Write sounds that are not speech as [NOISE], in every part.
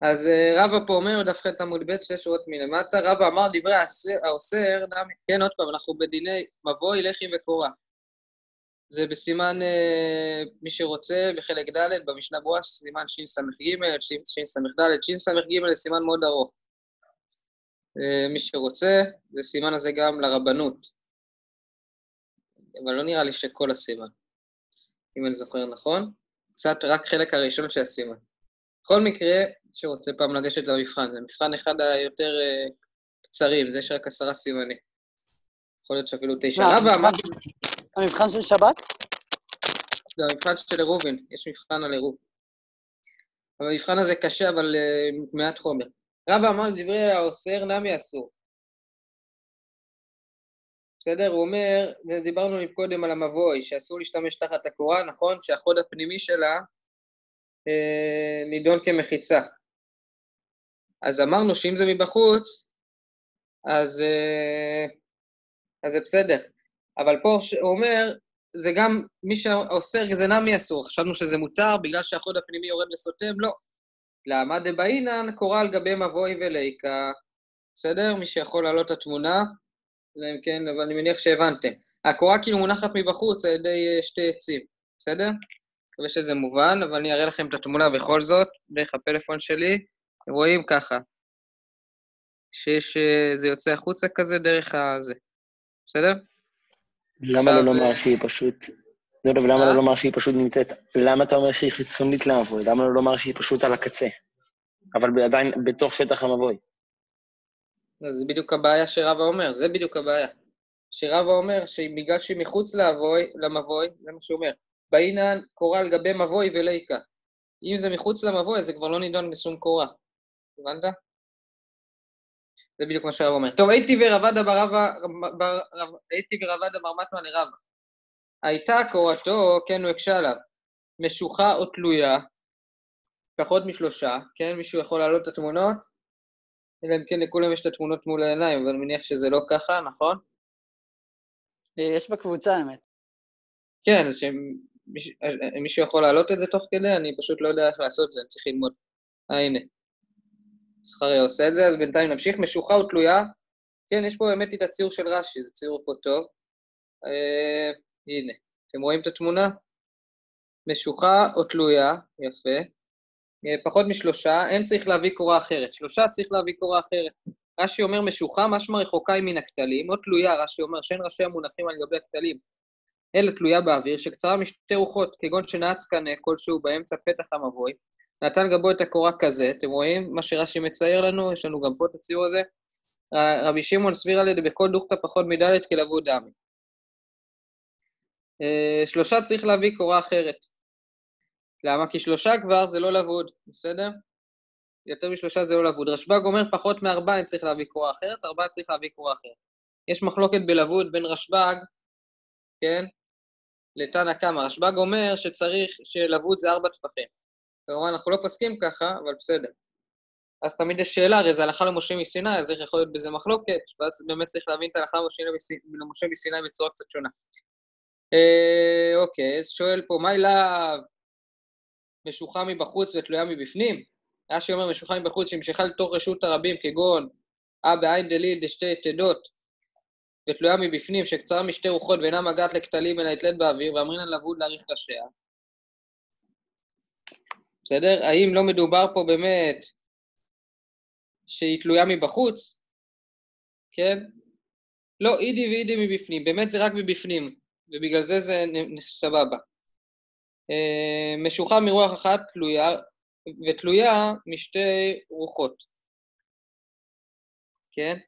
אז אה, רבא פה אומר, דף ח' עמוד ב', שתי שורות מלמטה, רבא אמר דברי האוסר, כן, עוד פעם, אנחנו בדיני מבוי, לחי וקורה. זה בסימן, אה, מי שרוצה, בחלק ד', במשנה ברורה, סימן שס"ג, שס"ד, שס"ג זה סימן מאוד ארוך. אה, מי שרוצה, זה סימן הזה גם לרבנות. אבל לא נראה לי שכל הסימן, אם אני זוכר נכון. קצת רק חלק הראשון של הסימן. בכל מקרה, שרוצה פעם לגשת למבחן, זה מבחן אחד היותר uh, קצרים, זה יש רק עשרה סימנים. יכול להיות שאפילו תשע. רבא, מה... המבחן של שבת? זה המבחן של עירובין, יש מבחן על עירוב. אבל המבחן הזה קשה, אבל uh, מעט חומר. רבא אמר דברי האוסר נמי אסור. בסדר? הוא אומר, דיברנו קודם על המבוי, שאסור להשתמש תחת הקורה, נכון? שהחוד הפנימי שלה אה, נידון כמחיצה. אז אמרנו שאם זה מבחוץ, אז, אה, אז זה בסדר. אבל פה הוא אומר, זה גם, מי שאוסר זה נמי אסור. חשבנו שזה מותר בגלל שהחוד הפנימי יורד וסותם, לא. למה דבעינן קורה על גבי מבוי וליקה. בסדר? מי שיכול להעלות את התמונה, אלא אם כן, אבל אני מניח שהבנתם. הקורה כאילו מונחת מבחוץ על ידי אה, שתי עצים, בסדר? מקווה שזה מובן, אבל אני אראה לכם את התמונה בכל זאת, דרך הפלאפון שלי. אתם רואים ככה, שיש, אה, זה יוצא החוצה כזה דרך הזה, בסדר? למה לא לומר אה, שהיא פשוט... לא יודע, ולמה לא לומר שהיא פשוט נמצאת... למה אתה אומר שהיא חיצונית למבוי? למה לא לומר שהיא פשוט על הקצה? אבל עדיין בתוך שטח המבוי. זה בדיוק הבעיה שרבא אומר, זה בדיוק הבעיה. שרבא אומר שבגלל שהיא מחוץ למבוי, למבוי, זה מה שהוא אומר, באינן קורה על גבי מבוי וליקה. אם זה מחוץ למבוי, זה כבר לא נידון בשום קורה. הבנת? זה בדיוק מה שהרב אומר. טוב, הייתי ורבדה ברבא, הייתי ורבדה מרמטמה לרבא. הייתה קורתו, כן, הוא הקשה עליו, משוחה או תלויה, פחות משלושה, כן, מישהו יכול להעלות את התמונות? אלא אם כן לכולם יש את התמונות מול העיניים, אבל אני מניח שזה לא ככה, נכון? יש בקבוצה, האמת. כן, אז שמישהו יכול להעלות את זה תוך כדי, אני פשוט לא יודע איך לעשות את זה, אני צריך ללמוד. אה, הנה. זכריה עושה את זה, אז בינתיים נמשיך. משוחה ותלויה. כן, יש פה באמת את הציור של רש"י, זה ציור פה טוב. אה, הנה, אתם רואים את התמונה? משוחה או תלויה, יפה. אה, פחות משלושה, אין צריך להביא קורה אחרת. שלושה צריך להביא קורה אחרת. רש"י אומר משוחה, משמע רחוקה היא מן הכתלים, או תלויה, רש"י אומר שאין ראשי המונחים על גבי הכתלים, אלא תלויה באוויר, שקצרה משתי רוחות, כגון שנעץ קנה כלשהו באמצע פתח המבוי, נתן גבו את הקורה כזה, אתם רואים מה שרש"י מצייר לנו? יש לנו גם פה את הציור הזה. רבי שמעון סביר על ידי בכל דוכתא פחות מדלת כלבו דמי. אה, שלושה צריך להביא קורה אחרת. למה? כי שלושה כבר זה לא לבוד, בסדר? יותר משלושה זה לא לבוד. רשב"ג אומר פחות מארבעה אני צריך להביא קורה אחרת, ארבעה צריך להביא קורה אחרת. יש מחלוקת בלבוד בין רשב"ג, כן, לתנא קמא. רשב"ג אומר שצריך, שלבוד זה ארבע טפחים. כמובן, אנחנו לא פוסקים ככה, אבל בסדר. אז תמיד יש שאלה, הרי זה הלכה למשה מסיני, אז איך יכול להיות בזה מחלוקת? ואז באמת צריך להבין את ההלכה למשה מסיני בצורה קצת שונה. אה, אוקיי, אז שואל פה, מה אליו משוחה מבחוץ ותלויה מבפנים? רש"י אומר משוחה מבחוץ שהמשכה לתוך רשות הרבים, כגון אה בעין דליל דשתי תדות, ותלויה מבפנים, שקצרה משתי רוחות ואינה מגעת לכתלים אלא נתלית באוויר, ואמרינן לבוד להאריך ראשיה. בסדר? האם לא מדובר פה באמת שהיא תלויה מבחוץ? כן? לא, אידי ואידי מבפנים, באמת זה רק מבפנים, ובגלל זה זה סבבה. אה, משוחה מרוח אחת תלויה, ותלויה משתי רוחות. כן?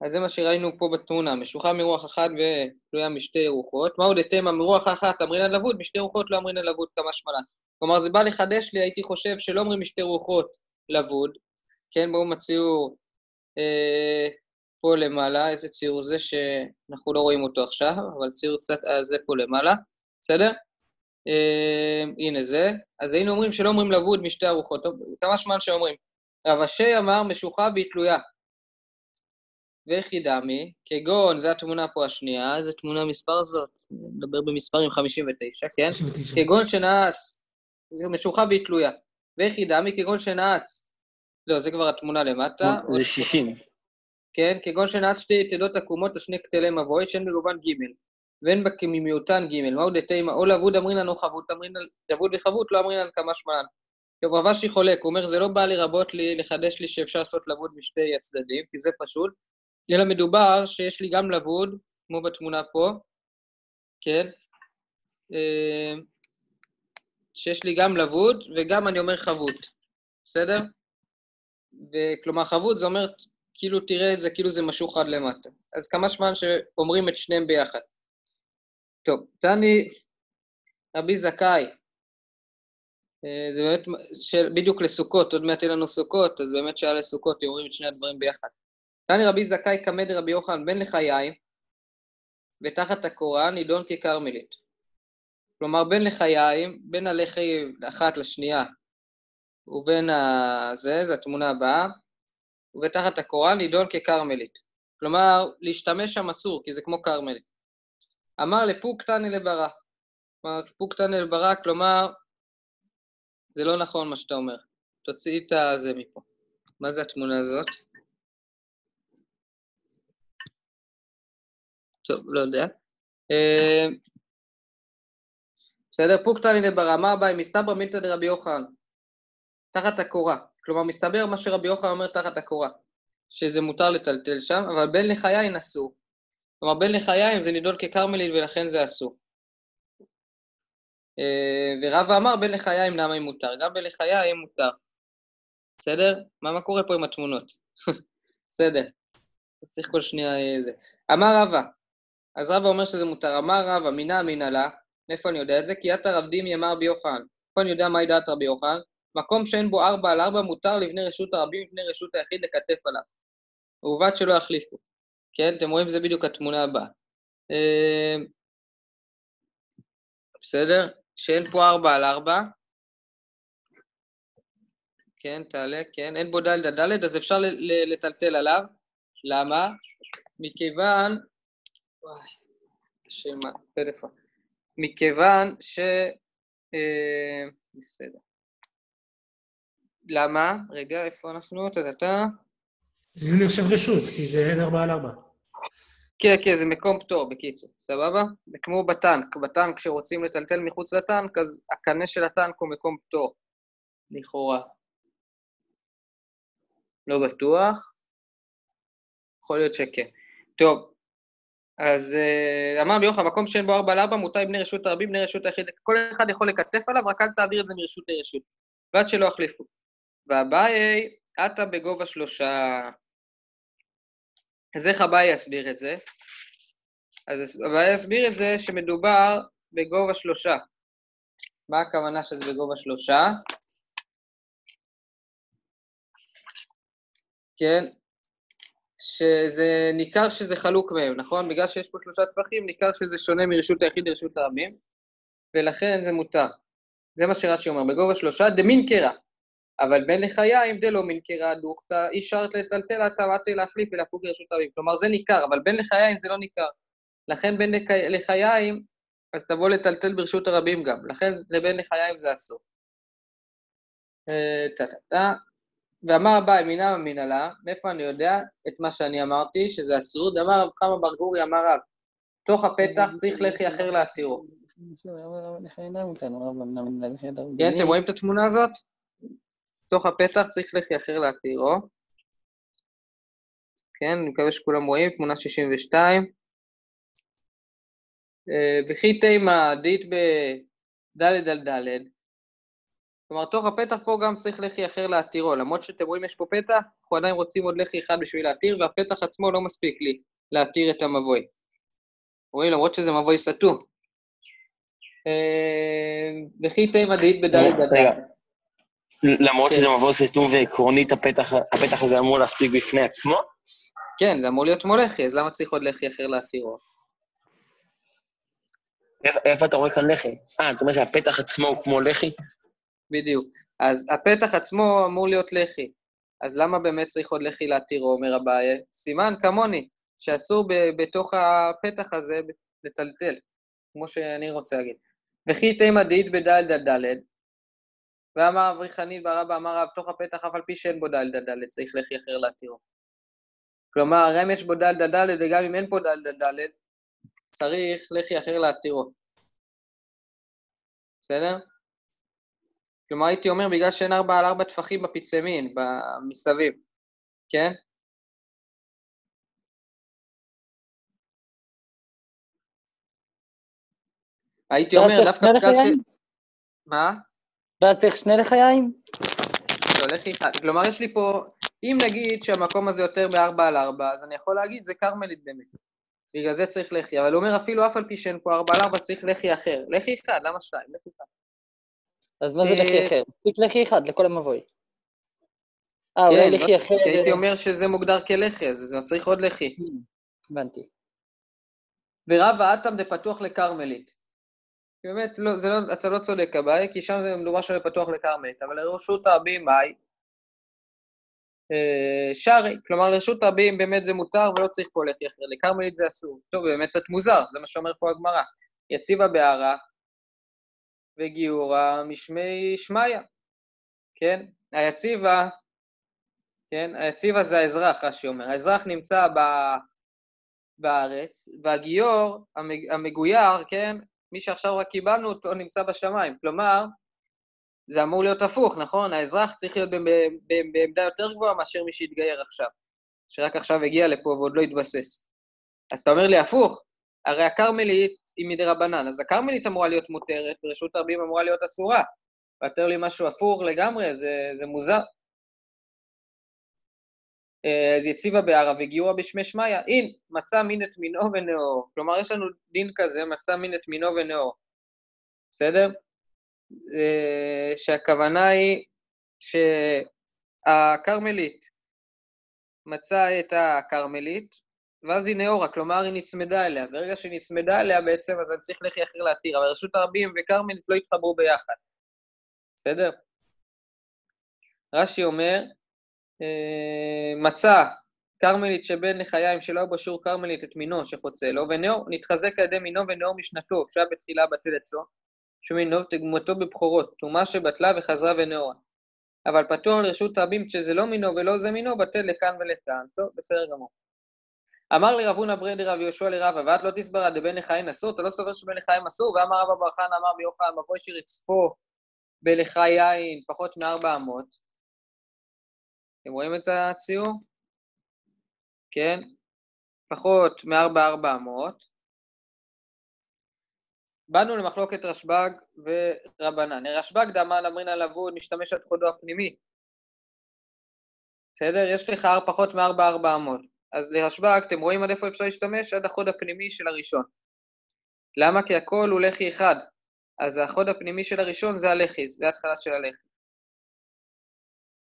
אז זה מה שראינו פה בתמונה, משוחה מרוח אחת ותלויה משתי רוחות. מה עוד התמה מרוח אחת אמרינן לבוד, משתי רוחות לא אמרינן לבוד כמה שמלה. כלומר, זה בא לחדש לי, הייתי חושב שלא אומרים משתי רוחות לבוד, כן, בואו מציור אה, פה למעלה, איזה ציור זה שאנחנו לא רואים אותו עכשיו, אבל ציור קצת, אה, זה פה למעלה, בסדר? אה, הנה זה. אז היינו אומרים שלא אומרים לבוד משתי הרוחות, טוב, כמה זמן שאומרים. רב אשי אמר משוחה והיא תלויה. וחידמי, כגון, זו התמונה פה השנייה, איזה תמונה מספר זאת? נדבר במספרים 59, כן? 59. כגון שנעץ, משוחה והיא תלויה. וחידמי, כגון שנעץ לא, זה כבר התמונה למטה. זה 60. כן, כגון שנעץ שתי יתדות עקומות לשני כתלי מבוי, שאין בגובן ג' ואין בה כמימיותן ג', מהו דתימה, או לבוד אמרינן או חבות אמרינן, לבוד וחבות לא אמרינן כמה שמלן. טוב, רבשי חולק, הוא אומר, זה לא בא לרבות לי, לחדש לי שאפשר לעשות לבוד משתי הצדדים, כי זה פשוט, אלא מדובר שיש לי גם לבוד, כמו בתמונה פה, כן? שיש לי גם לבוד וגם אני אומר חבות, בסדר? וכלומר, חבות זה אומר, כאילו תראה את זה, כאילו זה משוך עד למטה. אז כמה זמן שאומרים את שניהם ביחד. טוב, תני רבי זכאי, אה, זה באמת של, בדיוק לסוכות, עוד מעט יהיה לנו סוכות, אז באמת שהיה לסוכות, אומרים את שני הדברים ביחד. תני רבי זכאי קמא דרבי יוחנן בן לחיי, ותחת הקורה נידון ככרמלית. כלומר, בין לחיים, בין הלחי אחת לשנייה, ובין הזה, זו התמונה הבאה, ובתחת הקורה נידון ככרמלית. כלומר, להשתמש שם אסור, כי זה כמו כרמלית. אמר לפוקטני לברא. כלומר, פוקטני לברא, כלומר, זה לא נכון מה שאתה אומר. תוציא את הזה מפה. מה זה התמונה הזאת? טוב, לא יודע. בסדר? פוקטני לברא, מה הבעיה? מסתברא מילתא דרבי יוחנן. תחת הקורה. כלומר, מסתבר מה שרבי יוחנן אומר תחת הקורה, שזה מותר לטלטל שם, אבל בין לחיים אסור. כלומר, בין לחיים זה נידון ככרמלית ולכן זה אסור. אה, ורבא אמר בין לחיים למה אם מותר, גם בין לחיים מותר. בסדר? מה, מה קורה פה עם התמונות? [LAUGHS] בסדר. צריך כל שנייה. אה, אמר רבא, אז רבא אומר שזה מותר. אמר רבא, מינה מינה לה, מאיפה אני יודע את זה? כי עתה רב דימי אמר רבי יוחנן. איפה אני יודע מהי דעת רבי יוחנן? מקום שאין בו ארבע על ארבע מותר לבני רשות הרבים ובני רשות היחיד לקטף עליו. ובלבד שלא יחליפו. כן, אתם רואים? זה בדיוק התמונה הבאה. אה, בסדר? שאין פה ארבע על ארבע. כן, תעלה, כן, אין בו דלת דלת, אז אפשר לטלטל עליו. למה? מכיוון... וואי, שמה, פלאפון. מכיוון ש... אה, בסדר. למה? רגע, איפה אנחנו? טה-טה-טה. זה נחשב רשות, כי זה אין ארבעה על ארבע. כן, כן, זה מקום פטור, בקיצור, סבבה? זה כמו בטנק, בטנק כשרוצים לטלטל מחוץ לטנק, אז הקנה של הטנק הוא מקום פטור, לכאורה. לא בטוח. יכול להיות שכן. טוב, אז אה, אמר ביוחנן, מקום שאין בו ארבע על ארבע, מותר בני רשות הרבים, בני רשות היחיד, כל אחד יכול לקטף עליו, רק אל תעביר את זה מרשות לרשות, ועד שלא יחליפו. ואביי, עטה בגובה שלושה. אז איך אביי יסביר את זה? אז אביי יסביר את זה שמדובר בגובה שלושה. מה הכוונה שזה בגובה שלושה? כן, שזה ניכר שזה חלוק מהם, נכון? בגלל שיש פה שלושה טפחים, ניכר שזה שונה מרשות היחיד לרשות הרבים, ולכן זה מותר. זה מה שרש"י אומר, בגובה שלושה, דמין קרע. אבל בין לחיים דלא מין קרע דוכתא, אי אפשר לטלטל התאמתי להחליף ולהפוג לרשות הרבים. כלומר, זה ניכר, אבל בין לחיים זה לא ניכר. לכן בין לחיים, אז תבוא לטלטל ברשות הרבים גם. לכן לבין לחיים זה אסור. אה, טה-טה-טה. ואמר אביי, מינא אמינא מאיפה אני יודע את מה שאני אמרתי, שזה אסור? דאמר רב חמא בר גורי אמר רב, תוך הפתח צריך לחי אחר להתירו. כן, אתם רואים את התמונה הזאת? תוך הפתח צריך לחי אחר להתירו. כן, אני מקווה שכולם רואים, תמונה 62. אה, וכי תימא דית בדלת על דלת, כלומר, תוך הפתח פה גם צריך לחי אחר להתירו. למרות שאתם רואים יש פה פתח, אנחנו עדיין רוצים עוד לחי אחד בשביל להתיר, והפתח עצמו לא מספיק לי להתיר את המבוי. רואים? למרות שזה מבוי סתום. אה, וכי תימא דאית בדלת רגע, למרות שזה מבוי סתום ועקרונית הפתח הזה אמור להספיק בפני עצמו? כן, זה אמור להיות כמו לחי, אז למה צריך עוד לחי אחר להתירו? איפה אתה רואה כאן לחי? אה, אתה אומר שהפתח עצמו הוא כמו לחי? בדיוק. אז הפתח עצמו אמור להיות לחי. אז למה באמת צריך עוד לחי להתירו, אומר אביי? סימן כמוני, שאסור ב- בתוך הפתח הזה לטלטל, כמו שאני רוצה להגיד. וכי תימא דאית בדלת דלת, ואמר אברי חנין ברבא אמר רב תוך הפתח אף על פי שאין בו דלתא דלת, צריך לחי אחר להתירו. כלומר, גם יש בו דלתא דלת וגם אם אין פה דלתא דלת, צריך לחי אחר להתירו. בסדר? כלומר, הייתי אומר, בגלל שאין ארבע על ארבע טפחים בפיצי מין, מסביב, כן? הייתי אומר, דווקא בגלל ש... מה? ואז צריך שני לחיים? לא, לכי אחד. כלומר, יש לי פה, אם נגיד שהמקום הזה יותר מארבע על ארבע, אז אני יכול להגיד, זה כרמלית באמת. בגלל זה צריך לחי. אבל הוא אומר, אפילו אף על פי שאין פה ארבע על ארבע, צריך לחי אחר. לחי אחד, למה שתיים? לחי אחד. אז מה זה לחי אה, אחר? מספיק לחי אחד לכל המבוי. אה, כן, אולי לחי אחר... הייתי אומר שזה מוגדר כלחי, אז זה צריך עוד לחי. הבנתי. ורבה אטם דפתוח לכרמלית. באמת, לא, זה לא, אתה לא צודק, אביי, כי שם זה מדובר שזה פתוח לכרמלית, אבל לרשות הרבים, מהי? אה, שרי, כלומר לרשות רבים באמת זה מותר ולא צריך פה לחי אחר, לכרמלית זה אסור. טוב, באמת קצת מוזר, זה מה שאומר פה הגמרא. יציבה בהרה וגיורא משמי שמיא, כן? היציבה, כן? היציבה זה האזרח, רש"י אומר. האזרח נמצא ב... בארץ, והגיור, המג... המגויר, כן? מי שעכשיו רק קיבלנו אותו נמצא בשמיים. כלומר, זה אמור להיות הפוך, נכון? האזרח צריך להיות בעמדה יותר גבוהה מאשר מי שהתגייר עכשיו, שרק עכשיו הגיע לפה ועוד לא התבסס. אז אתה אומר לי, הפוך, הרי הכרמלית היא מדי רבנן, אז הכרמלית אמורה להיות מותרת, ורשות הרבים אמורה להיות אסורה. ואתה לי משהו הפוך לגמרי, זה, זה מוזר. אה, אז יציבה בערה וגיורה בשמי שמיא, אין, מצא מין את מינו ונאור. כלומר, יש לנו דין כזה, מצא מין את מינו ונאור. בסדר? אה, שהכוונה היא שהכרמלית מצאה את הכרמלית, ואז היא נאורה, כלומר היא נצמדה אליה. ברגע שהיא נצמדה אליה בעצם, אז אני צריך לחי אחר להתיר, אבל רשות הרבים וכרמלית לא התחברו ביחד. בסדר? רש"י אומר, אה, מצא כרמלית שבן לחיים שלא בשיעור כרמלית את מינו שחוצה לו, ונאור נתחזק על ידי מינו ונאור משנתו, שהיה בתחילה בטל אצלו, שמינו תגמותו בבכורות, טומאה שבטלה וחזרה ונאורה. אבל פתוח לרשות רבים כשזה לא מינו ולא זה מינו, בטל לכאן ולכאן. טוב, בסדר גמור. אמר לי רב הונא ברדי רב יהושע לרבא, ואת לא תסברה דבן לחיים אסור, אתה לא סובר שבן לחיים אסור, ואמר רבא בר חנא אמר ביוחנן, מבוי שרצפו בלחי יין פחות מארבע אמות. אתם רואים את הציור? כן? פחות מארבע ארבע אמות. באנו למחלוקת רשב"ג ורבנן. רשב"ג דאמן אמרינא לבוד משתמש עד חודו הפנימי. בסדר? יש לך פחות מארבע ארבע אמות. אז לרשב"ג, אתם רואים עד איפה אפשר להשתמש? עד החוד הפנימי של הראשון. למה? כי הכל הוא לחי אחד. אז החוד הפנימי של הראשון זה הלחי, זה ההתחלה של הלחי.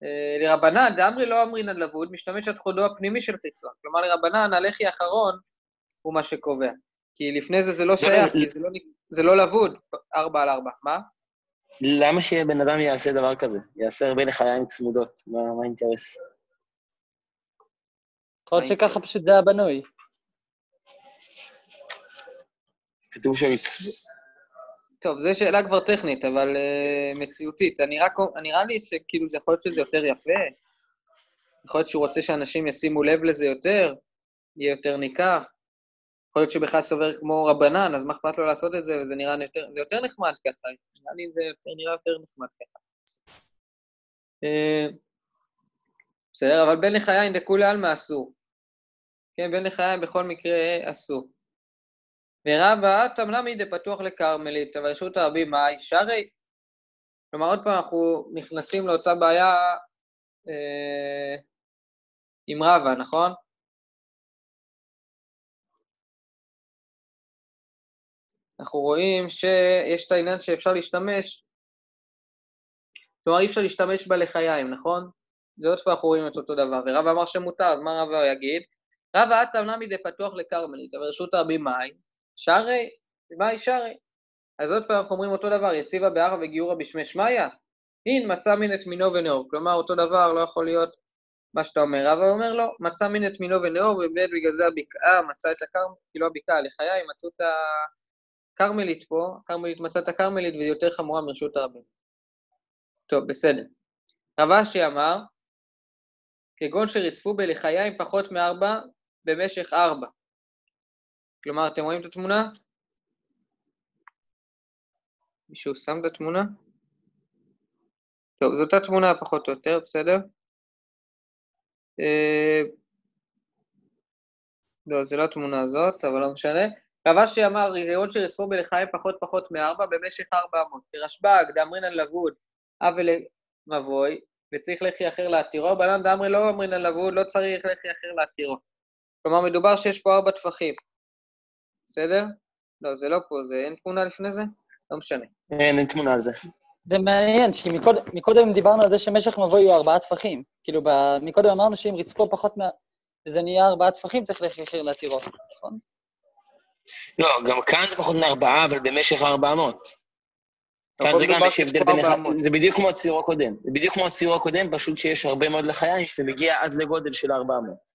אה, לרבנן, דאמרי לא אמרינן לבוד, משתמש עד חודו הפנימי של חיצון. כלומר, לרבנן, הלחי האחרון הוא מה שקובע. כי לפני זה זה לא שייך, כי זה לא, זה לא לבוד, ארבע על ארבע. מה? למה שבן אדם יעשה דבר כזה? יעשה הרבה לחיים צמודות? מה האינטרס? יכול להיות שככה פשוט זה היה בנוי. כתוב שם טוב, זו שאלה כבר טכנית, אבל uh, מציאותית. אני רק, נראה לי שכאילו זה יכול להיות שזה יותר יפה. יכול להיות שהוא רוצה שאנשים ישימו לב לזה יותר, יהיה יותר ניכר. יכול להיות שבכלל סובר כמו רבנן, אז מה אכפת לו לעשות את זה, וזה נראה יותר, זה יותר נחמד ככה. נראה לי זה יותר, נראה יותר נחמד ככה. אה, בסדר, אבל בן לחיים דכולי עלמא אסור. כן, בן לחיים בכל מקרה אסור. ורבא תמלמי דפתוח לכרמלית, אבל רשות הרבים מאי שרי. כלומר, עוד פעם אנחנו נכנסים לאותה בעיה אה, עם רבא, נכון? אנחנו רואים שיש את העניין שאפשר להשתמש, כלומר אי אפשר להשתמש בה לחיים, נכון? זה עוד פעם אנחנו רואים את אותו דבר, ורבא אמר שמותר, אז מה רבא יגיד? רבא עתה אמנם דפתוח לכרמלית, אבל רשות הרבים מאי, שרי, מאי שרי. אז עוד פעם אנחנו אומרים אותו דבר, יציבה בהרה וגיורא בשמי שמיא, הין מצא מין את מינו ונאור, כלומר אותו דבר לא יכול להיות מה שאתה אומר. רבא אומר לו, מצא מין את מינו ונאור, ובאמת בגלל זה הבקעה מצא את הכרמלית, כאילו הבקעה, לחיי מצאו את הכרמלית פה, הכרמלית מצא את הכרמלית והיא יותר חמורה מרשות הרבים. טוב, בסדר. רב אשי אמר, כגון שריצפו בלחיה עם פחות מארבע במשך ארבע. כלומר, אתם רואים את התמונה? מישהו שם את התמונה? טוב, זאת התמונה פחות או יותר, בסדר? אה, לא, זה לא התמונה הזאת, אבל לא משנה. רב אשי אמר, ראיון שרספו בלחיים פחות פחות מארבע במשך ארבע אמות. כרשב"ג, דאמרינן לבוד, אבי למבוי, וצריך לחי אחר להתירו, בלן דאמרי לא אמרינן לבוד, לא צריך לחי אחר להתירו. כלומר, מדובר שיש פה ארבע טפחים. בסדר? לא, זה לא פה, זה אין תמונה לפני זה? לא משנה. אין, אין תמונה על זה. זה מעניין, כי מקוד, מקודם דיברנו על זה שמשך מבוי הוא ארבעה טפחים. כאילו, ב, מקודם אמרנו שאם רצפו פחות מה... וזה נהיה ארבעה טפחים, צריך לחיר להתירו, נכון? לא, גם כאן זה פחות מארבעה, אבל במשך ארבע אמות. כאן זה גם יש הבדל בין... אחד- 400. זה בדיוק כמו הציור הקודם. זה בדיוק כמו הציור הקודם, פשוט שיש הרבה מאוד לחיים, שזה מגיע עד לגודל של ארבע אמות.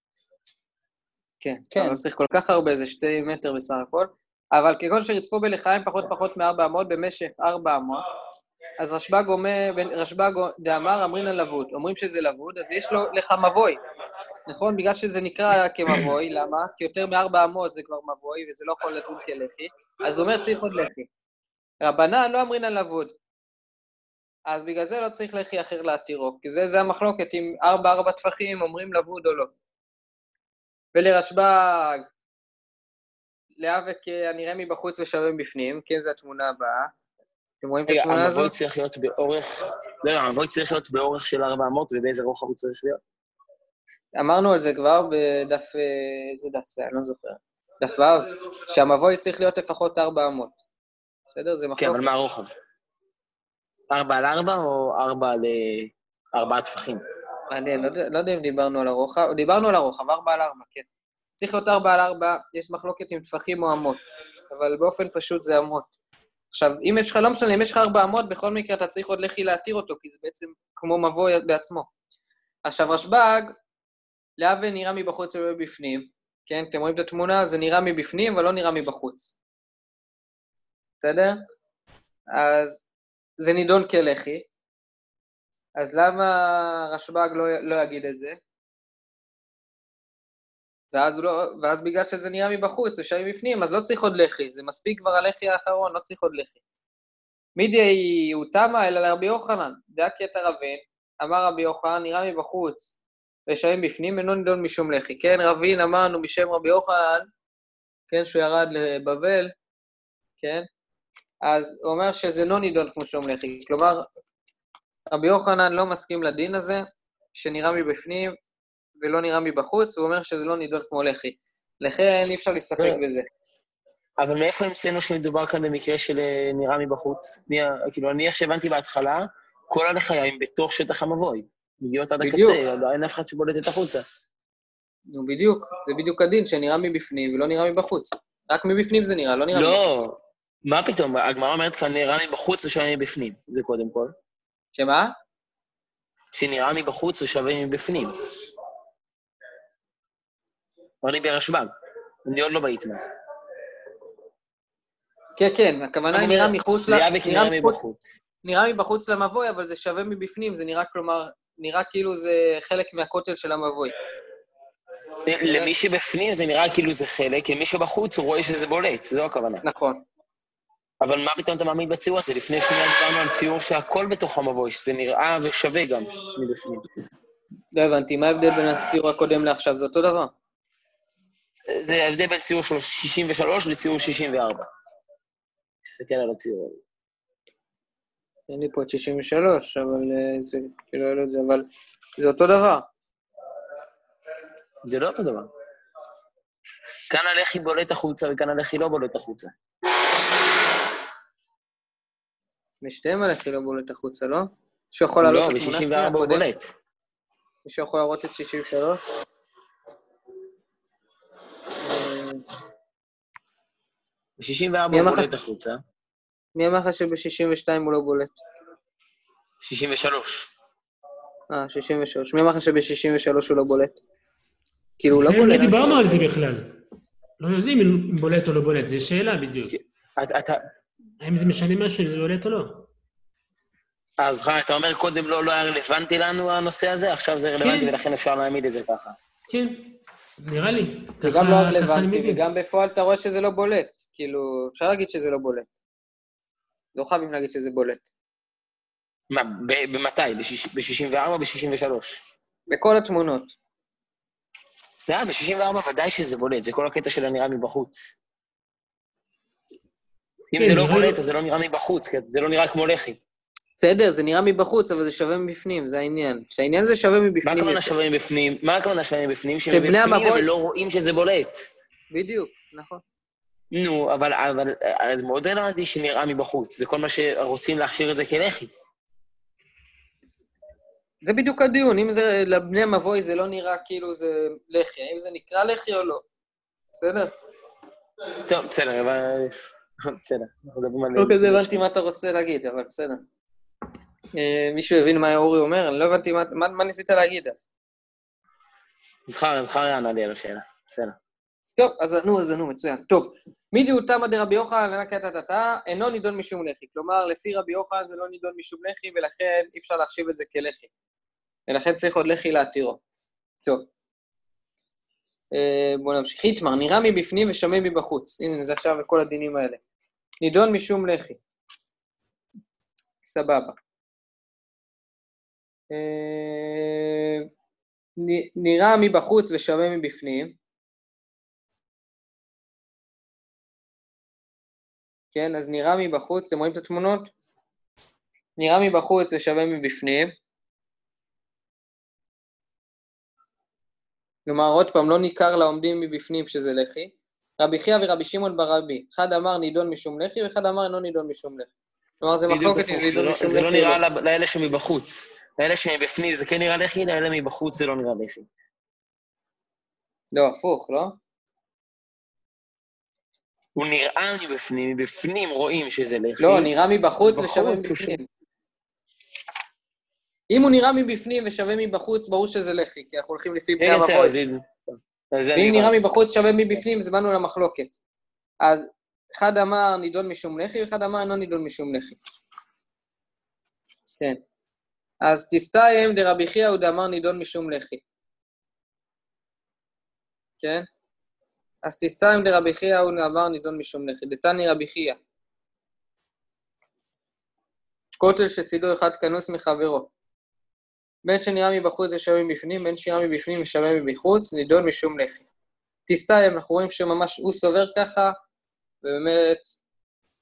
כן, כן. לא צריך כל כך הרבה, זה שתי מטר בסך הכל. אבל כגון שרצפו בלחיים פחות פחות מארבע אמות במשך ארבע אמות, אז רשב"ג אומר, רשב"ג דאמר אמרינן לבוד, אומרים שזה לבוד, אז יש לו לך מבוי. נכון? בגלל שזה נקרא כמבוי, למה? כי יותר מארבע אמות זה כבר מבוי, וזה לא יכול לדון כלחי, אז הוא אומר צריך עוד לחי. רבנן לא אמרינן לבוד. אז בגלל זה לא צריך לחי אחר להתירו, כי זה, זה המחלוקת אם ארבע ארבע טפחים אומרים לבוד או לא. ולרשב"ג, לאבק הנראה מבחוץ ושווה מבפנים, כן, זו התמונה הבאה. אתם רואים את רגע, התמונה המבוי הזאת? צריך להיות באורך... לא, לא, המבוי צריך להיות באורך של ארבע אמות, ובאיזה רוחב הוא צריך להיות? אמרנו על זה כבר בדף, אה, איזה דף זה, אני לא זוכר. דף ו', שהמבוי צריך להיות לפחות ארבע אמות. בסדר? זה כן, מחלוקת. אבל מה הרוחב? ארבע על ארבע או ארבע על אה, ארבעה טפחים? מעניין, לא יודע- לא יודע אם דיברנו על הרוחב, דיברנו על הרוחב, ארבע על ארבע, כן. צריך להיות ארבע על ארבע, יש מחלוקת עם טפחים או אמות, אבל באופן פשוט זה אמות. עכשיו, אם יש לך, לא משנה, אם יש לך ארבע אמות, בכל מקרה אתה צריך עוד לכי להתיר אותו, כי זה בעצם כמו מבוי בעצמו. עכשיו, רשב"ג, להווה נראה מבחוץ ולא מבפנים, כן? אתם רואים את התמונה? זה נראה מבפנים, אבל לא נראה מבחוץ. בסדר? אז זה נידון כלחי, אז למה רשב"ג לא, לא יגיד את זה? ואז, לא, ואז בגלל שזה נראה מבחוץ, אפשר מבפנים, אז לא צריך עוד לחי, זה מספיק כבר הלחי האחרון, לא צריך עוד לחי. מידי הוא תמה אלא לרבי יוחנן, דעה קטע רבין, אמר רבי יוחנן, נראה מבחוץ, ושמים בפנים, אינו נידון משום לחי. כן, רבין אמרנו בשם רבי יוחנן, כן, שהוא ירד לבבל, כן, אז הוא אומר שזה לא נידון כמו שום לחי. כלומר, רבי יוחנן לא מסכים לדין הזה, שנראה מבפנים ולא נראה מבחוץ, והוא אומר שזה לא נידון כמו לחי. לכן אי אפשר להסתפק כן. בזה. אבל מאיפה המצאנו שמדובר כאן במקרה של אה, נראה מבחוץ? מי ה- כאילו, אני איך שהבנתי בהתחלה, כל הלחיים בתוך שטח המבוי. מגיעות עד בדיוק. הקצה, לא- אין אף אחד שבולטת החוצה. נו, בדיוק, זה בדיוק הדין, שנראה מבפנים ולא נראה מבחוץ. רק מבפנים זה נראה, לא נראה מבחוץ. לא, מה פתאום, הגמרא אומרת כאן נראה מבחוץ ושווה מבפנים, זה קודם כל. שמה? שנראה מבחוץ ושווה מבפנים. אני ברשב"ג, אני עוד לא באיתמר. כן, כן, הכוונה היא נראה מחוץ ל... נראה מבחוץ. נראה מבחוץ למבוי, אבל זה שווה מבפנים, זה נראה, כלומר, נראה כאילו זה חלק מהכותל של המבוי. למי שבפנים זה נראה כאילו זה חלק, למי שבחוץ הוא רואה שזה בולט, זו הכוונה. נכון. אבל מה פתאום אתה מעמיד בציור הזה? לפני שנייה דיברנו על ציור שהכל בתוך המבוי, שזה נראה ושווה גם מבפנים. לא הבנתי, מה ההבדל בין הציור הקודם לעכשיו? זה אותו דבר. זה ההבדל בין ציור של 63 לציור 64. תסתכל על הציור הזה. אין לי פה את 63, אבל אה, זה, כאילו, לא יודע, את זה, אבל זה אותו דבר. זה לא אותו דבר. כאן הלחי בולט החוצה וכאן הלחי לא בולט החוצה. משתיהם הלכי לא בולט החוצה, לא? מישהו יכול להעלות לא, את התמונה שנייה ב-64 הוא? בולט. מישהו יכול להראות את 63? אה, ב-64 מי הוא בולט החוצה. מי אמר לך שב-62 הוא לא בולט? 63. אה, 63. מי אמר לך שב-63 הוא לא בולט? כאילו, הוא לא זה בולט. לא דיברנו על זה בכלל. לא יודעים אם בולט או לא בולט, זו שאלה בדיוק. האם זה משנה משהו אם זה בולט או לא? אז חיים, אתה אומר קודם לא, לא היה רלוונטי לנו הנושא הזה, עכשיו זה רלוונטי כן. ולכן אפשר להעמיד את זה ככה. כן, נראה לי. זה גם לא רלוונטי. וגם בפועל אתה רואה שזה לא בולט. כאילו, אפשר להגיד שזה לא בולט. לא חייבים להגיד שזה בולט. מה, במתי? ב-64 או ב-63? בכל התמונות. לא, ב-64 ודאי שזה בולט, זה כל הקטע של הנראה מבחוץ. אם כן, זה לא בולט, אז זה לא נראה מבחוץ, כי זה לא נראה כמו לחי. בסדר, זה נראה מבחוץ, אבל זה שווה מבפנים, זה העניין. שהעניין זה שווה מה מבפנים. הכוונה יותר. שווה מבפנים? מה הכוונה שווה מבפנים? המבוי- אבל לא רואים שזה בולט. בדיוק, נכון. נו, אבל, אבל זה מאוד רלוונטי שנראה מבחוץ. זה כל מה שרוצים להכשיר את זה כלחי. זה בדיוק הדיון, אם זה לבני המבוי זה לא נראה כאילו זה לחי, האם זה נקרא לחי או לא. בסדר? טוב, בסדר, אבל... בסדר, אנחנו מדברים על... לא כזה הבנתי מה אתה רוצה להגיד, אבל בסדר. אה, מישהו הבין מה אורי אומר? אני לא הבנתי מה, ניסית להגיד אז. זכר, זכר יענה לי על השאלה. בסדר. טוב, אז נו, אז נו, מצוין. טוב, מידיהו תמא דרבי יוחנן, לנה קטטה, אינו נידון משום לחי. כלומר, לפי רבי יוחנן זה לא נידון משום לחי, ולכן אי אפשר להחשיב את זה כלחי. ולכן צריך עוד לחי להתירו. טוב. אה, בואו נמשיך. איתמר, נראה מבפנים ושמע מבחוץ. הנה, זה עכשיו כל הדינים האלה. נידון משום לחי. סבבה. אה, נראה מבחוץ ושווה מבפנים. כן, אז נראה מבחוץ, אתם רואים את התמונות? נראה מבחוץ ושווה מבפנים. כלומר, עוד פעם, לא ניכר לעומדים מבפנים שזה לחי. רבי חייא ורבי שמעון ברבי, אחד אמר נידון משום לחי, ואחד אמר אינו נידון משום לחי. כלומר, זה מחלוקת אם זה נידון לא- משום זה לחי לא או נראה לא. לאלה שמבחוץ. לאלה שמבפנים זה כן נראה לחי, לאלה מבחוץ זה לא נראה לחי. לא, הפוך, לא? הוא נראה מבפנים, מבפנים רואים שזה לחי. לא, נראה מבחוץ בחוץ ושווה מבפנים. אם הוא נראה מבפנים ושווה מבחוץ, ברור שזה לחי, כי אנחנו הולכים לפי בני המבוי. ואם נראה. מבחוץ שווה מבפנים, אז באנו למחלוקת. אז אחד אמר נידון משום לחי, ואחד אמר אינו נידון משום לחי. כן. אז תסתיים דרבי חייא הוא דאמר נידון משום לחי. כן? אז תסתיים דרבי חייא הוא דאמר נידון משום לחי. דתני רבי חייא. כותל שצידו אחד כנוס מחברו. בין שנראה מבחוץ ושווה מבפנים, בין שנראה מבפנים ושווה מבחוץ, נידון משום לחי. תסתיים, אנחנו רואים שממש הוא סובר ככה, ובאמת,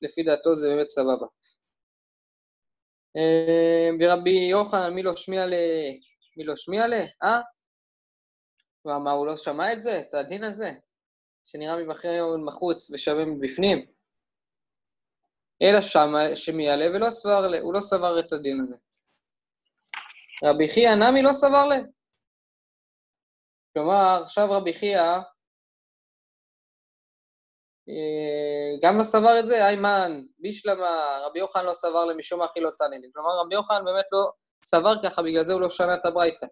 לפי דעתו זה באמת סבבה. אה, ורבי יוחנן, מי לא שמיע ל... מי לא שמיע ל... אה? מה, הוא לא שמע את זה? את הדין הזה? שנראה מבחין מחוץ ושווה מבפנים? אלא שמיע ל ולא סבר ל... הוא לא סבר את הדין הזה. רבי חייא נמי לא סבר ל... כלומר, עכשיו רבי חייא אה, גם לא סבר את זה, איימן, בישלמה, רבי יוחנן לא סבר למשום אכילותני. כלומר, רבי יוחנן באמת לא סבר ככה, בגלל זה הוא לא שנה את הברייתא.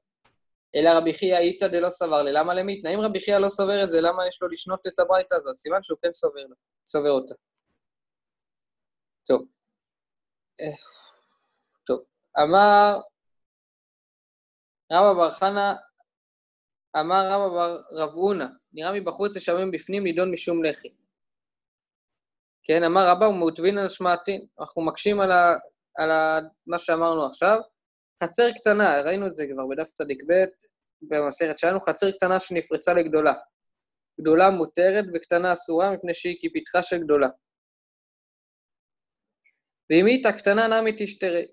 אלא רבי חייא איתא דלא סבר לי. למה למיתנא? אם רבי חייא לא סובר את זה, למה יש לו לשנות את הברייתא הזאת? סימן שהוא כן סובר, סובר אותה. טוב. אה, טוב. אמר רבא בר חנא, אמר רבא בר רב הונא, נראה מבחוץ ושווה מבפנים נידון משום לחי. כן, אמר רבא ומעוטבין על שמעתין. אנחנו מקשים על, ה, על ה, מה שאמרנו עכשיו. חצר קטנה, ראינו את זה כבר בדף צדיק ב' במסכת שלנו, חצר קטנה שנפרצה לגדולה. גדולה מותרת וקטנה אסורה מפני שהיא כפתחה של גדולה. ואם היא הקטנה נמי תשתרי.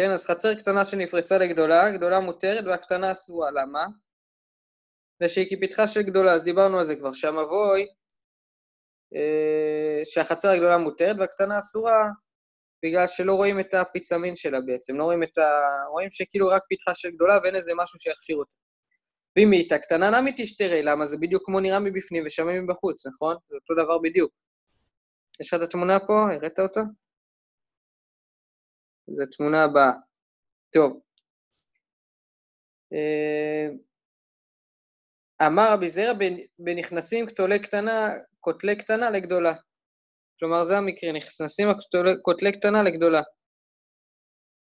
כן, אז חצר קטנה שנפרצה לגדולה, גדולה מותרת והקטנה אסורה. למה? מפני שהיא כפתחה של גדולה, אז דיברנו על זה כבר, שהמבוי, אה, שהחצר הגדולה מותרת והקטנה אסורה, בגלל שלא רואים את הפיצמין שלה בעצם, לא רואים את ה... רואים שכאילו רק פתחה של גדולה ואין איזה משהו שיכשיר אותה. ואם היא הייתה קטנה נמי תשתרי, למה? זה בדיוק כמו נראה מבפנים ושמע מבחוץ, נכון? זה אותו דבר בדיוק. יש לך את התמונה פה? הראית אותה? זו התמונה הבאה. טוב. אה, אמר רבי זרע בנכנסים קטולי קטנה, קוטלי קטנה לגדולה. כלומר, זה המקרה, נכנסים הקוטלי קטנה לגדולה.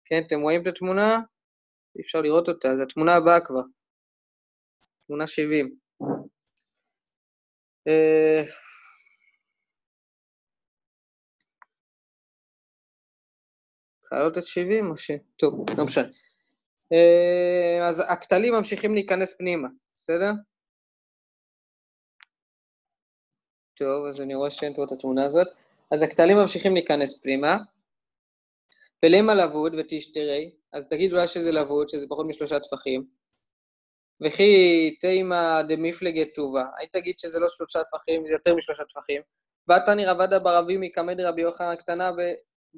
כן, אתם רואים את התמונה? אי אפשר לראות אותה, זו התמונה הבאה כבר. תמונה 70. להעלות את 70 או ש... טוב, לא משנה. אה, אז הכתלים ממשיכים להיכנס פנימה, בסדר? טוב, אז אני רואה שאין פה את התמונה הזאת. אז הכתלים ממשיכים להיכנס פנימה, ולמה לבוד ותשתרי, אז תגיד אולי שזה לבוד, שזה פחות משלושה טפחים. וכי תימא דמיפלגת טובה, היית תגיד שזה לא שלושה טפחים, זה יותר משלושה טפחים. ואתני רבדה ברבי מקמד רבי יוחנן הקטנה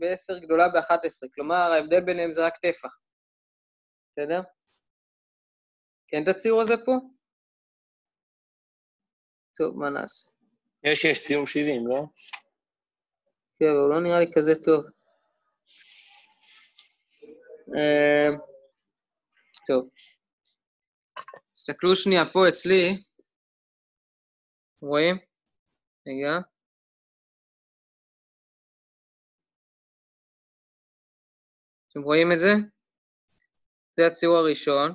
ב-10, גדולה ב-11. כלומר, ההבדל ביניהם זה רק טפח. בסדר? כן את הציור הזה פה? טוב, מה נעשה? יש, יש ציור 70, לא? כן, אבל הוא לא נראה לי כזה טוב. אה, טוב. תסתכלו שנייה פה אצלי. רואים? רגע. אתם רואים את זה? זה הציור הראשון,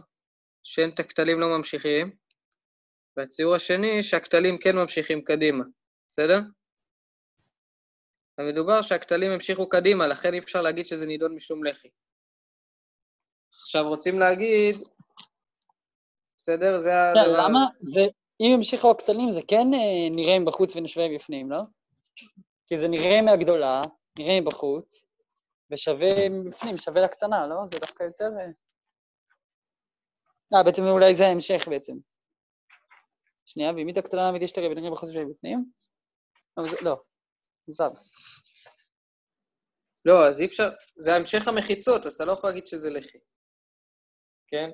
שאין את הכתלים לא ממשיכים, והציור השני, שהכתלים כן ממשיכים קדימה, בסדר? המדובר שהכתלים המשיכו קדימה, לכן אי אפשר להגיד שזה נידון משום לחי. עכשיו רוצים להגיד, בסדר? זה כן, הדבר למה? זה, אם המשיכו הכתלים זה כן אה, נראה מבחוץ ונשווה מבפנים, לא? כי זה נראה מהגדולה, נראה מבחוץ, ושווה מבפנים, שווה לקטנה, לא? זה דווקא יותר... אה, אה, בעצם אולי זה ההמשך בעצם. שנייה, ואם היא הקטנה האמיתית שתראה ונראה בחוץ זה, לא, זב. לא, אז אי אפשר, זה המשך המחיצות, אז אתה לא יכול להגיד שזה לחי. כן?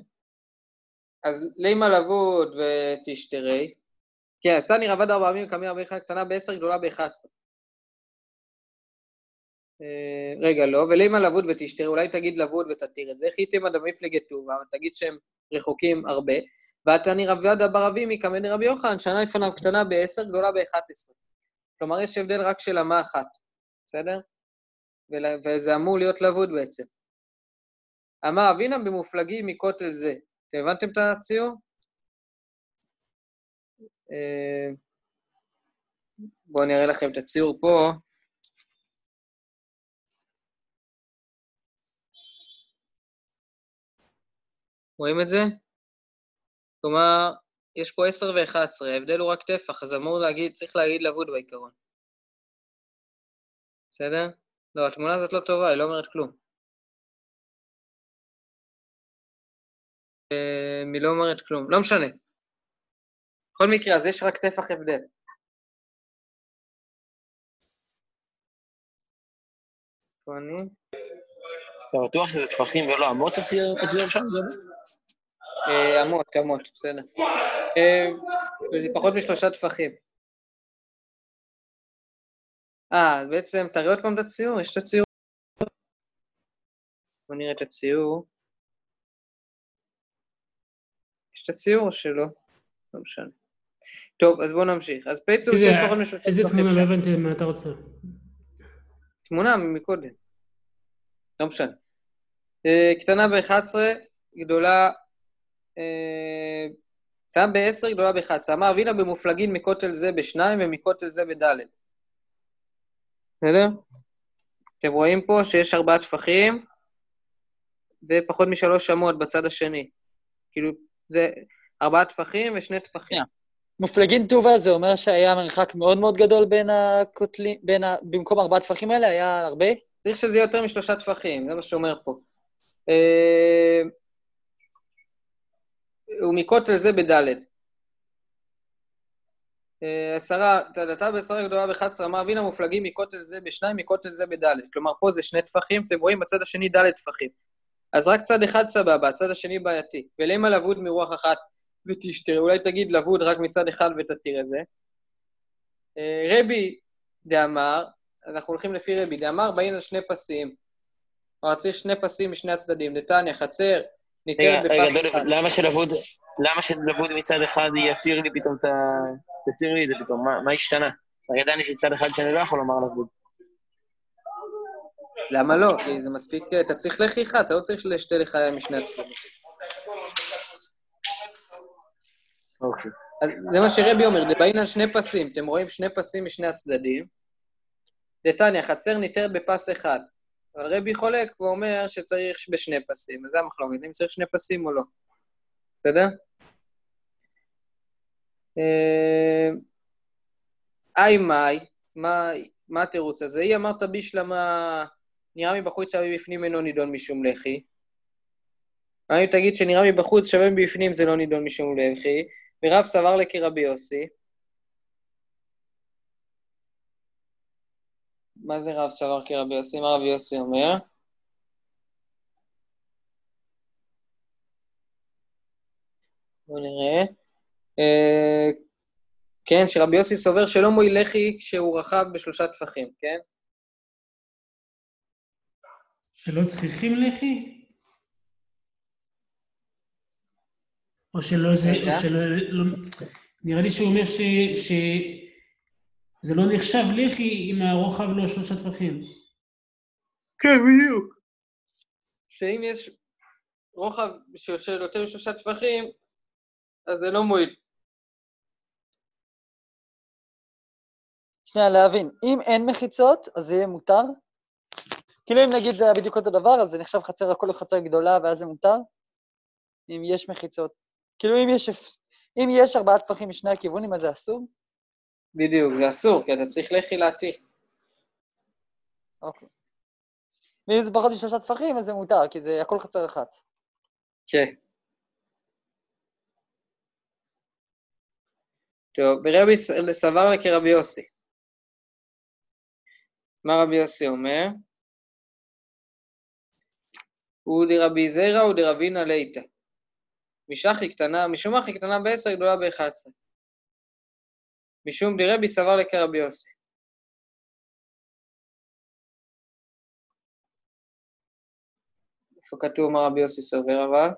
אז לימה לבוד ותשתרי. כן, אז תני רבד ארבע ימים קמי ארבע קטנה בעשר, גדולה ב-11. אה, רגע, לא, ולימה לבוד ותשתרי, אולי תגיד לבוד ותתיר את זה. חיתם עד המפלגת טובה, תגיד שהם רחוקים הרבה. ועתני רב ידה ברבימי כמד רבי יוחנן, שנה לפניו קטנה ב-10, גדולה ב-11. כלומר, יש הבדל רק של אמה אחת, בסדר? וזה אמור להיות לבוד בעצם. אמר אבינה במופלגים מכותל זה. אתם הבנתם את הציור? אה, בואו אני אראה לכם את הציור פה. רואים את זה? כלומר, יש פה 10 ו-11, ההבדל הוא רק טפח, אז אמור להגיד, צריך להגיד לבוד בעיקרון. בסדר? לא, התמונה הזאת לא טובה, היא לא אומרת כלום. אה, היא לא אומרת כלום, לא משנה. בכל מקרה, אז יש רק טפח הבדל. אתה בטוח שזה טפחים ולא אמות הציור שם? אה, אמות, אמות, בסדר. אה, זה פחות משלושה טפחים. אה, בעצם, תראה עוד פעם את הציור, יש את הציור. בוא נראה את הציור. יש את הציור או שלא? לא משנה. טוב, אז בואו נמשיך. אז פייצור איזה- שיש פחות משלושה איזה טפחים תמונה? שם. לא הבנתי מה אתה רוצה. תמונה מקודם. לא משנה. אה, קטנה ב-11, גדולה... אה, קטנה ב-10, גדולה ב-11. אמר וינה במופלגין מכותל זה בשניים ומכותל זה בדלת. בסדר? אתם רואים פה שיש ארבעה טפחים ופחות משלוש אמות בצד השני. כאילו, זה ארבעה טפחים ושני טפחים. מופלגין טובה זה אומר שהיה מרחק מאוד מאוד גדול בין הכותלים, בין ה... במקום ארבעה טפחים האלה היה הרבה? צריך שזה יהיה יותר משלושה טפחים, זה מה שאומר פה. אה, ומכותל זה בדלת. אה, עשרה, תדתה בעשרה גדולה ב-11, אמר אבינה מופלגים מכותל זה בשניים, מכותל זה בדלת. כלומר, פה זה שני טפחים, אתם רואים בצד השני דלת טפחים. אז רק צד אחד סבבה, הצד השני בעייתי. ולמה לבוד מרוח אחת ותשתר? אולי תגיד לבוד רק מצד אחד ותתיר את זה. אה, רבי דאמר, אנחנו הולכים לפי רבי, דאמר באין על שני פסים. כלומר, צריך שני פסים משני הצדדים. דתניא, חצר, בפס אחד. למה שלבוד, למה שלבוד מצד אחד יתיר לי פתאום את ה... יתיר לי את זה פתאום? מה- מה השתנה? הרי ידעני שצד אחד שאני לא יכול לומר לבוד. למה לא? כי זה מספיק, אתה צריך לחי אחד, אתה לא צריך לשתי לחיים משני הצדדים. אוקיי. אז זה מה שרבי אומר, דבעינן שני פסים, אתם רואים שני פסים משני הצדדים. דתניא, חצר ניתרת בפס אחד. אבל רבי חולק ואומר שצריך בשני פסים, אז זה המחלוקת, אם צריך שני פסים או לא. בסדר? אה, היי מאי, מה, התירוץ הזה? היא אמרת בישלמה, נראה מבחוץ שווה בפנים אינו נידון משום לחי. אם תגיד שנראה מבחוץ שווה מבפנים זה לא נידון משום לחי, ורב סבר לכרבי יוסי. מה זה רב סבר כרבי יוסי? מה רבי יוסי אומר? בואו נראה. אה, כן, שרבי יוסי סובר שלא מועיל לחי כשהוא רחב בשלושה טפחים, כן? שלא צריכים לחי? או שלא זה. או שלא... לא, נראה לי שהוא אומר ש, שזה לא נחשב לחי אם הרוחב לא שלושה טפחים. כן, בדיוק. שאם יש רוחב של יותר משלושה טפחים, אז זה לא מועיל. שנייה, להבין, אם אין מחיצות, אז זה יהיה מותר? כאילו אם נגיד זה היה בדיוק אותו דבר, אז זה נחשב חצר, הכל חצר גדולה, ואז זה מותר? אם יש מחיצות. כאילו אם יש, אם יש ארבעה טפחים משני הכיוונים, אז זה אסור? בדיוק, זה אסור, כי אתה צריך לחי להתיר. אוקיי. ואם זה פחות משלושה טפחים, אז זה מותר, כי זה הכל חצר אחת. כן. טוב, ברבי סבר לה כרבי יוסי. מה רבי יוסי אומר? הוא דרבי זרע ודרבינה ליתא. משחי קטנה, משום אחי קטנה בעשר, גדולה באחד עשרה. משום דרבי סבר לה כרבי יוסי. איפה כתוב מה רבי יוסי סובר אבל?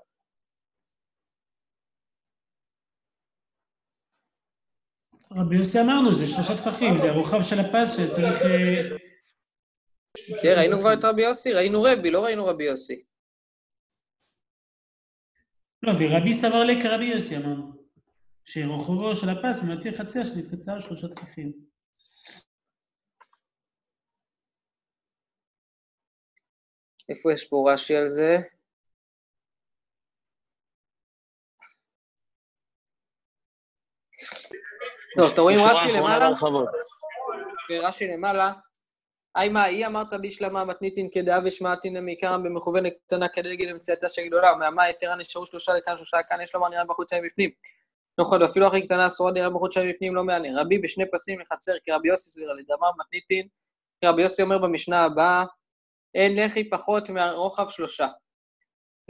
רבי יוסי אמרנו, זה שלושה טפחים, זה הרוחב של הפס שצריך... כן, ראינו כבר את רבי יוסי, ראינו רבי, לא ראינו רבי יוסי. לא, ורבי סבר לי כרבי יוסי אמרנו. שרוחבו של הפס מתיר חצר שנתקצר שלושה טפחים. איפה יש פה רש"י על זה? טוב, אתם רואים רש"י למעלה? בהרחבות. רש"י למעלה. היימה, היא אמרת בישלמה מתניתין כדעה ושמעתין מעיקרם במכוונת קטנה כדגל למציאתה של גדולה, ומהמה יתרה נשארו שלושה לכאן שלושה לכאן, יש לומר נראה בחוץ שהם בפנים. נכון, ואפילו הכי קטנה אסורה נראה בחוץ שהם בפנים לא מענה. רבי בשני פסים לחצר כרבי יוסי סבירה לדמר מתניתין, רבי יוסי אומר במשנה הבאה, אין לחי פחות מהרוחב שלושה.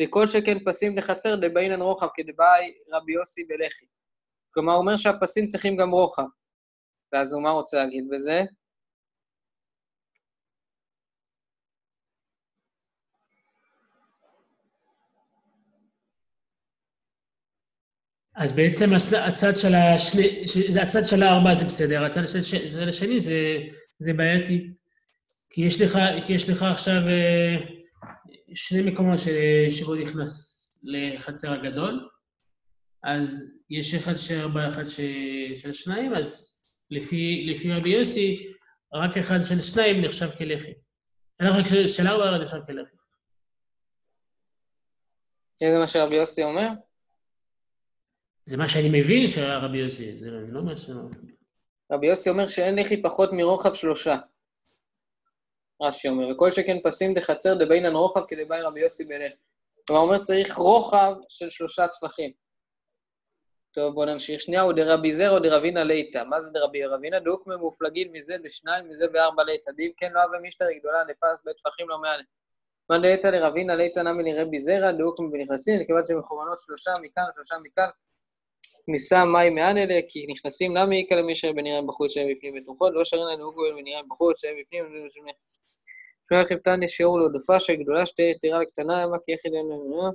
וכל שכן פסים לחצר דבעינן רוחב כדבעי רבי יוסי בלחי. כלומר, הוא אומר שהפסים צריכים גם רוחב. ואז הוא מה רוצה להגיד בזה? אז בעצם הצ- הצד של השני, הצד של הארבע זה בסדר, הצד של השני זה, זה בעייתי. כי יש לך, כי יש לך עכשיו אה, שני מקומות ש, שבו נכנס לחצר הגדול, אז יש אחד של ארבע, אחד ש, של שניים, אז לפי, לפי רבי יוסי, רק אחד של שניים נחשב כלחי. רק של, של ארבע נחשב כלחי. זה מה שרבי יוסי אומר? זה מה שאני מבין שהרבי יוסי, זה לא, אומר ש... רבי יוסי אומר שאין לחי פחות מרוחב שלושה. רש"י אומר, וכל שכן פסים דחצר דבינן רוחב כדבעי רבי יוסי בלך. כלומר, אומר צריך רוחב של שלושה טפחים. טוב, בואו נמשיך שנייה, הוא דרבי זר או דרבינה ליתא. מה זה דרבי רבינה? דוקמי מופלגין מזה בשניים, מזה בארבע ליתא. דין כן לא אבי משתרי גדולה לפס בטפחים לא מענה. מה ליתא לרבינה ליתא נמי לרבי זרע, דוקמי בנכנסין, כיוון שמכוונות שלושה מכאן ושלושה מכאן. מים מען אלה, כי נכנסים למה יקה למי אשר בנראה בחוץ שהם בפנים בתוכו, לא שרין לנו גואל ונראה בחוץ שהם בפנים ולא שומע. שמע חיפתן שיעור לעודפה של גדולה שתהיה יתרה לקטנה, מה כי יחיד אין לנו...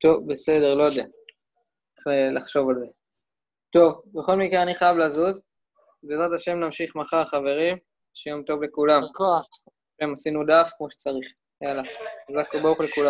טוב, בסדר, לא יודע. צריך לחשוב על זה. טוב, בכל מקרה אני חייב לזוז. בעזרת השם נמשיך מחר, חברים. שיום טוב לכולם. עשינו דף כמו שצריך. יאללה, חזק וברוך לכולם.